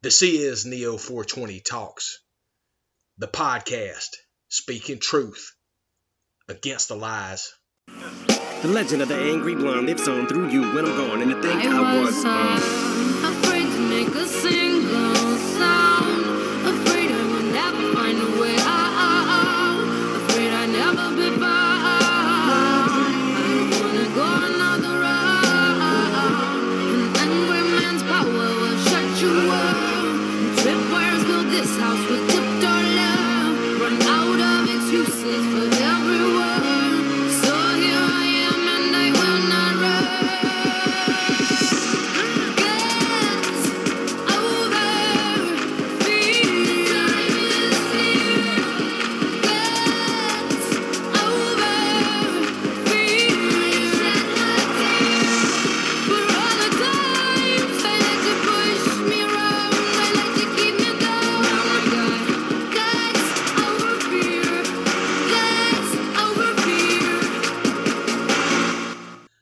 This is Neo 420 Talks, the podcast speaking truth against the lies. The legend of the angry blonde lives on through you when I'm gone, and to think I, was. Um,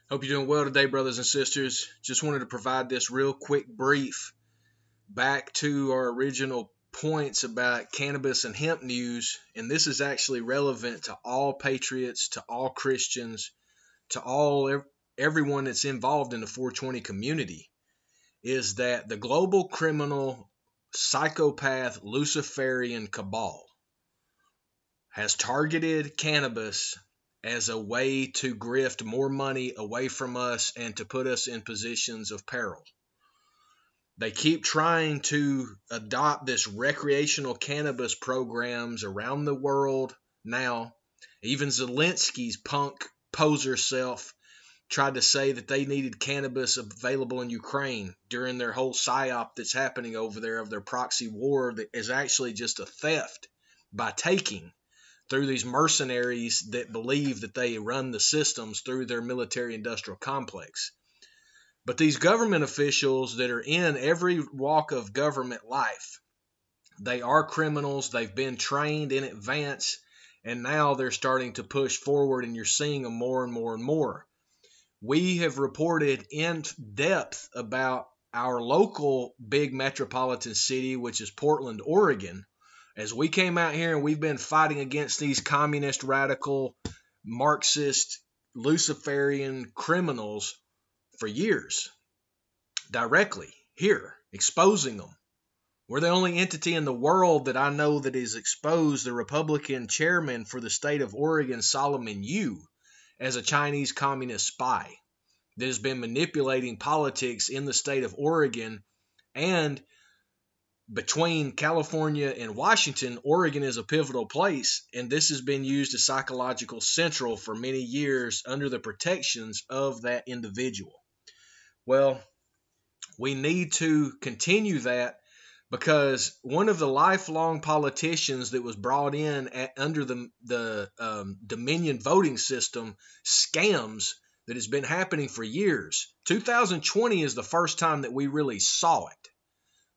Hope you're doing well today, brothers and sisters. Just wanted to provide this real quick brief back to our original points about cannabis and hemp news. And this is actually relevant to all patriots, to all Christians, to all everyone that's involved in the 420 community. Is that the global criminal psychopath Luciferian cabal has targeted cannabis as a way to grift more money away from us and to put us in positions of peril. They keep trying to adopt this recreational cannabis programs around the world now. Even Zelensky's punk poser self tried to say that they needed cannabis available in Ukraine during their whole psyop that's happening over there of their proxy war that is actually just a theft by taking through these mercenaries that believe that they run the systems through their military industrial complex. But these government officials that are in every walk of government life, they are criminals. They've been trained in advance, and now they're starting to push forward, and you're seeing them more and more and more. We have reported in depth about our local big metropolitan city, which is Portland, Oregon, as we came out here and we've been fighting against these communist, radical, Marxist, Luciferian criminals for years, directly here, exposing them. We're the only entity in the world that I know that has exposed the Republican chairman for the state of Oregon, Solomon Yue, as a Chinese communist spy that has been manipulating politics in the state of Oregon and between California and Washington, Oregon is a pivotal place, and this has been used as psychological central for many years under the protections of that individual. Well, we need to continue that because one of the lifelong politicians that was brought in at, under the the um, Dominion voting system scams that has been happening for years. 2020 is the first time that we really saw it.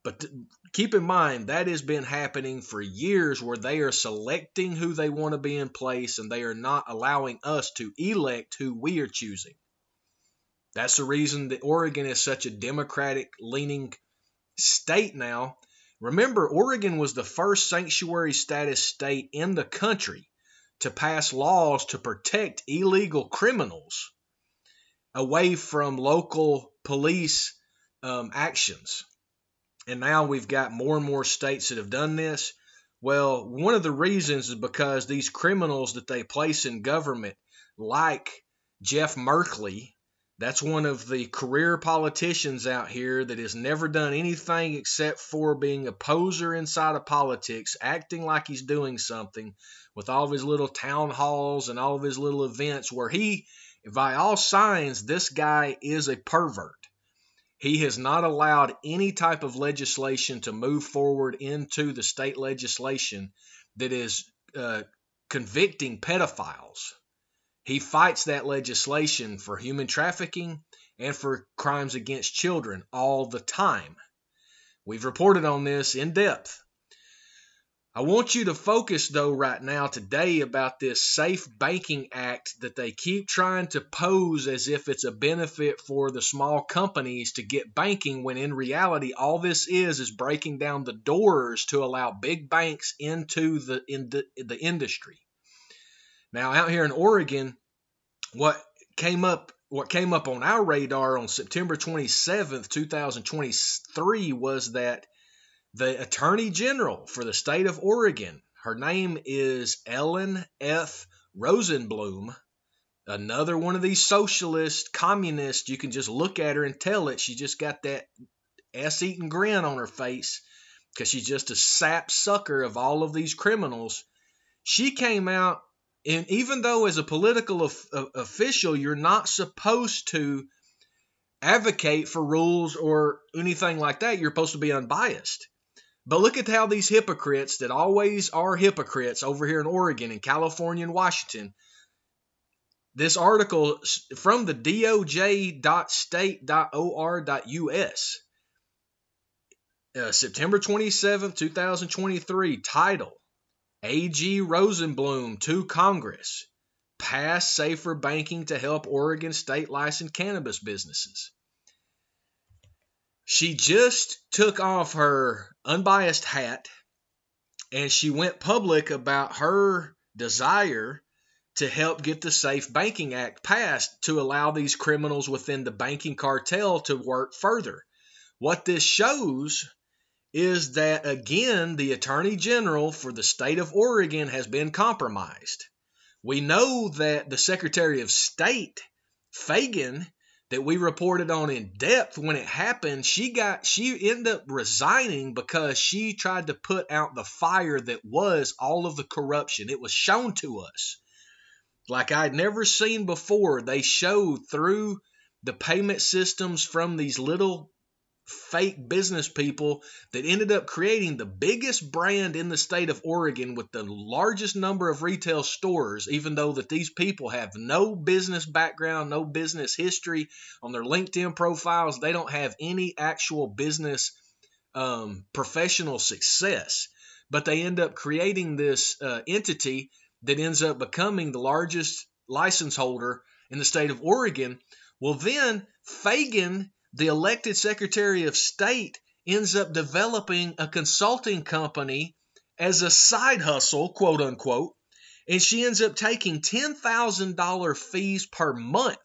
But keep in mind that has been happening for years where they are selecting who they want to be in place and they are not allowing us to elect who we are choosing. That's the reason that Oregon is such a democratic leaning state now. Remember, Oregon was the first sanctuary status state in the country to pass laws to protect illegal criminals away from local police um, actions and now we've got more and more states that have done this. Well, one of the reasons is because these criminals that they place in government, like Jeff Merkley, that's one of the career politicians out here that has never done anything except for being a poser inside of politics, acting like he's doing something with all of his little town halls and all of his little events where he, by all signs, this guy is a pervert. He has not allowed any type of legislation to move forward into the state legislation that is uh, convicting pedophiles. He fights that legislation for human trafficking and for crimes against children all the time. We've reported on this in depth. I want you to focus, though, right now, today, about this Safe Banking Act that they keep trying to pose as if it's a benefit for the small companies to get banking, when in reality, all this is is breaking down the doors to allow big banks into the, in the, the industry. Now, out here in Oregon, what came up what came up on our radar on September 27th, 2023 was that the Attorney General for the state of Oregon, her name is Ellen F. Rosenblum, another one of these socialist communists. You can just look at her and tell it. She just got that ass eating grin on her face because she's just a sap sucker of all of these criminals. She came out and even though as a political of, official you're not supposed to advocate for rules or anything like that you're supposed to be unbiased but look at how these hypocrites that always are hypocrites over here in oregon and california and washington this article from the doj.state.or.us uh, september 27 2023 title A.G. Rosenblum to Congress. Pass safer banking to help Oregon state licensed cannabis businesses. She just took off her unbiased hat and she went public about her desire to help get the Safe Banking Act passed to allow these criminals within the banking cartel to work further. What this shows is that again the attorney general for the state of Oregon has been compromised. We know that the secretary of state Fagan that we reported on in depth when it happened, she got she ended up resigning because she tried to put out the fire that was all of the corruption. It was shown to us. Like I'd never seen before. They showed through the payment systems from these little fake business people that ended up creating the biggest brand in the state of Oregon with the largest number of retail stores even though that these people have no business background, no business history on their LinkedIn profiles, they don't have any actual business um, professional success, but they end up creating this uh, entity that ends up becoming the largest license holder in the state of Oregon. Well, then Fagan the elected Secretary of State ends up developing a consulting company as a side hustle, quote unquote, and she ends up taking $10,000 fees per month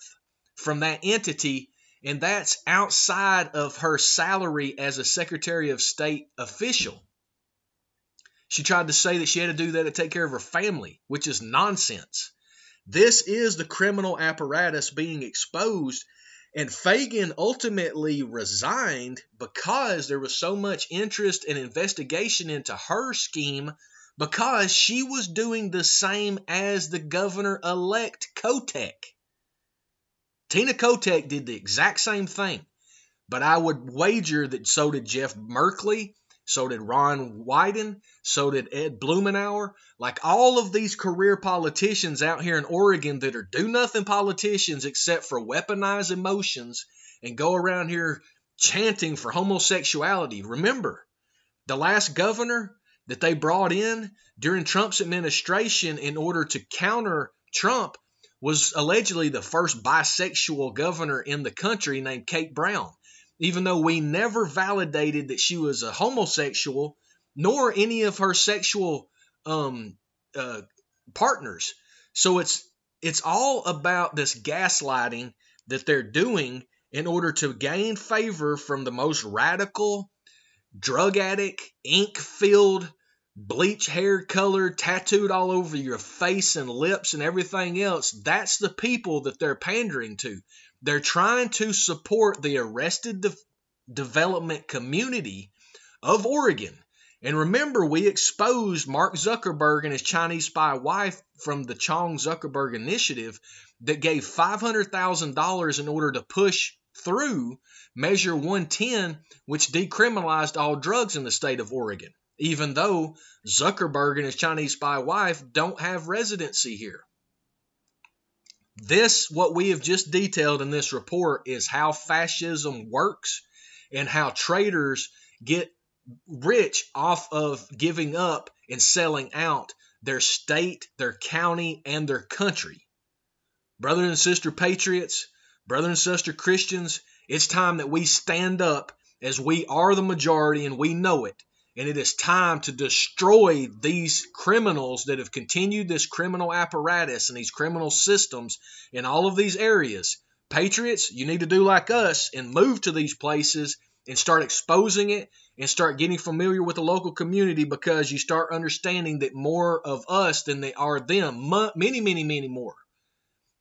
from that entity, and that's outside of her salary as a Secretary of State official. She tried to say that she had to do that to take care of her family, which is nonsense. This is the criminal apparatus being exposed and Fagan ultimately resigned because there was so much interest and investigation into her scheme because she was doing the same as the governor elect Kotek. Tina Kotek did the exact same thing, but I would wager that so did Jeff Merkley, so did Ron Wyden, so did Ed Blumenauer. Like all of these career politicians out here in Oregon that are do nothing politicians except for weaponize emotions and go around here chanting for homosexuality. Remember, the last governor that they brought in during Trump's administration in order to counter Trump was allegedly the first bisexual governor in the country named Kate Brown even though we never validated that she was a homosexual, nor any of her sexual um, uh, partners. So it's it's all about this gaslighting that they're doing in order to gain favor from the most radical, drug addict, ink filled, bleach hair color, tattooed all over your face and lips and everything else. That's the people that they're pandering to. They're trying to support the arrested de- development community of Oregon. And remember, we exposed Mark Zuckerberg and his Chinese spy wife from the Chan Zuckerberg Initiative that gave $500,000 in order to push through Measure 110, which decriminalized all drugs in the state of Oregon, even though Zuckerberg and his Chinese spy wife don't have residency here. This, what we have just detailed in this report, is how fascism works and how traitors get rich off of giving up and selling out their state, their county, and their country. Brother and sister patriots, brother and sister Christians, it's time that we stand up as we are the majority and we know it. And it is time to destroy these criminals that have continued this criminal apparatus and these criminal systems in all of these areas. Patriots, you need to do like us and move to these places and start exposing it and start getting familiar with the local community because you start understanding that more of us than they are them, many, many, many more.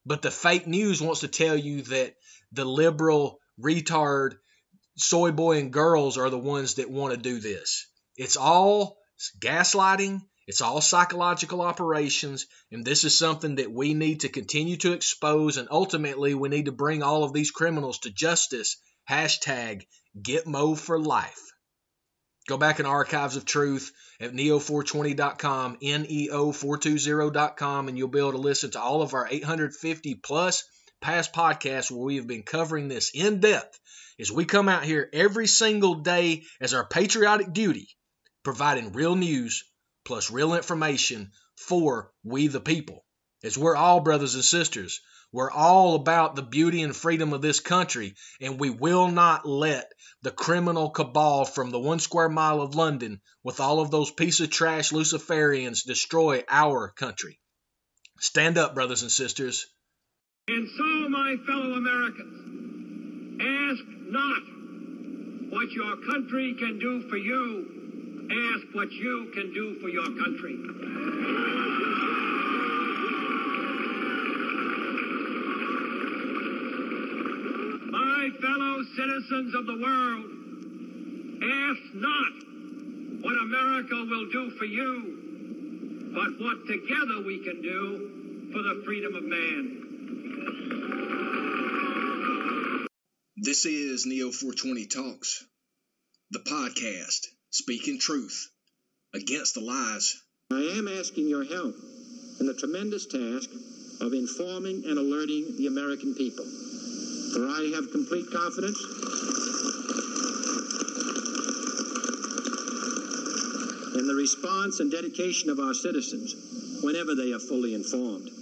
But the fake news wants to tell you that the liberal, retard, soy boy, and girls are the ones that want to do this. It's all gaslighting, it's all psychological operations, and this is something that we need to continue to expose. And ultimately, we need to bring all of these criminals to justice. Hashtag get Mo for life. Go back in Archives of Truth at neo420.com, neo420.com, and you'll be able to listen to all of our 850 plus past podcasts where we have been covering this in depth as we come out here every single day as our patriotic duty, providing real news plus real information for we the people. As we're all brothers and sisters, we're all about the beauty and freedom of this country, and we will not let the criminal cabal from the one square mile of London with all of those piece of trash Luciferians destroy our country. Stand up, brothers and sisters. And so, my fellow Americans, ask not what your country can do for you, ask what you can do for your country. My fellow citizens of the world, ask not what America will do for you, but what together we can do for the freedom of man. This is Neo 420 Talks, the podcast speaking truth against the lies. I am asking your help in the tremendous task of informing and alerting the American people. For I have complete confidence in the response and dedication of our citizens whenever they are fully informed.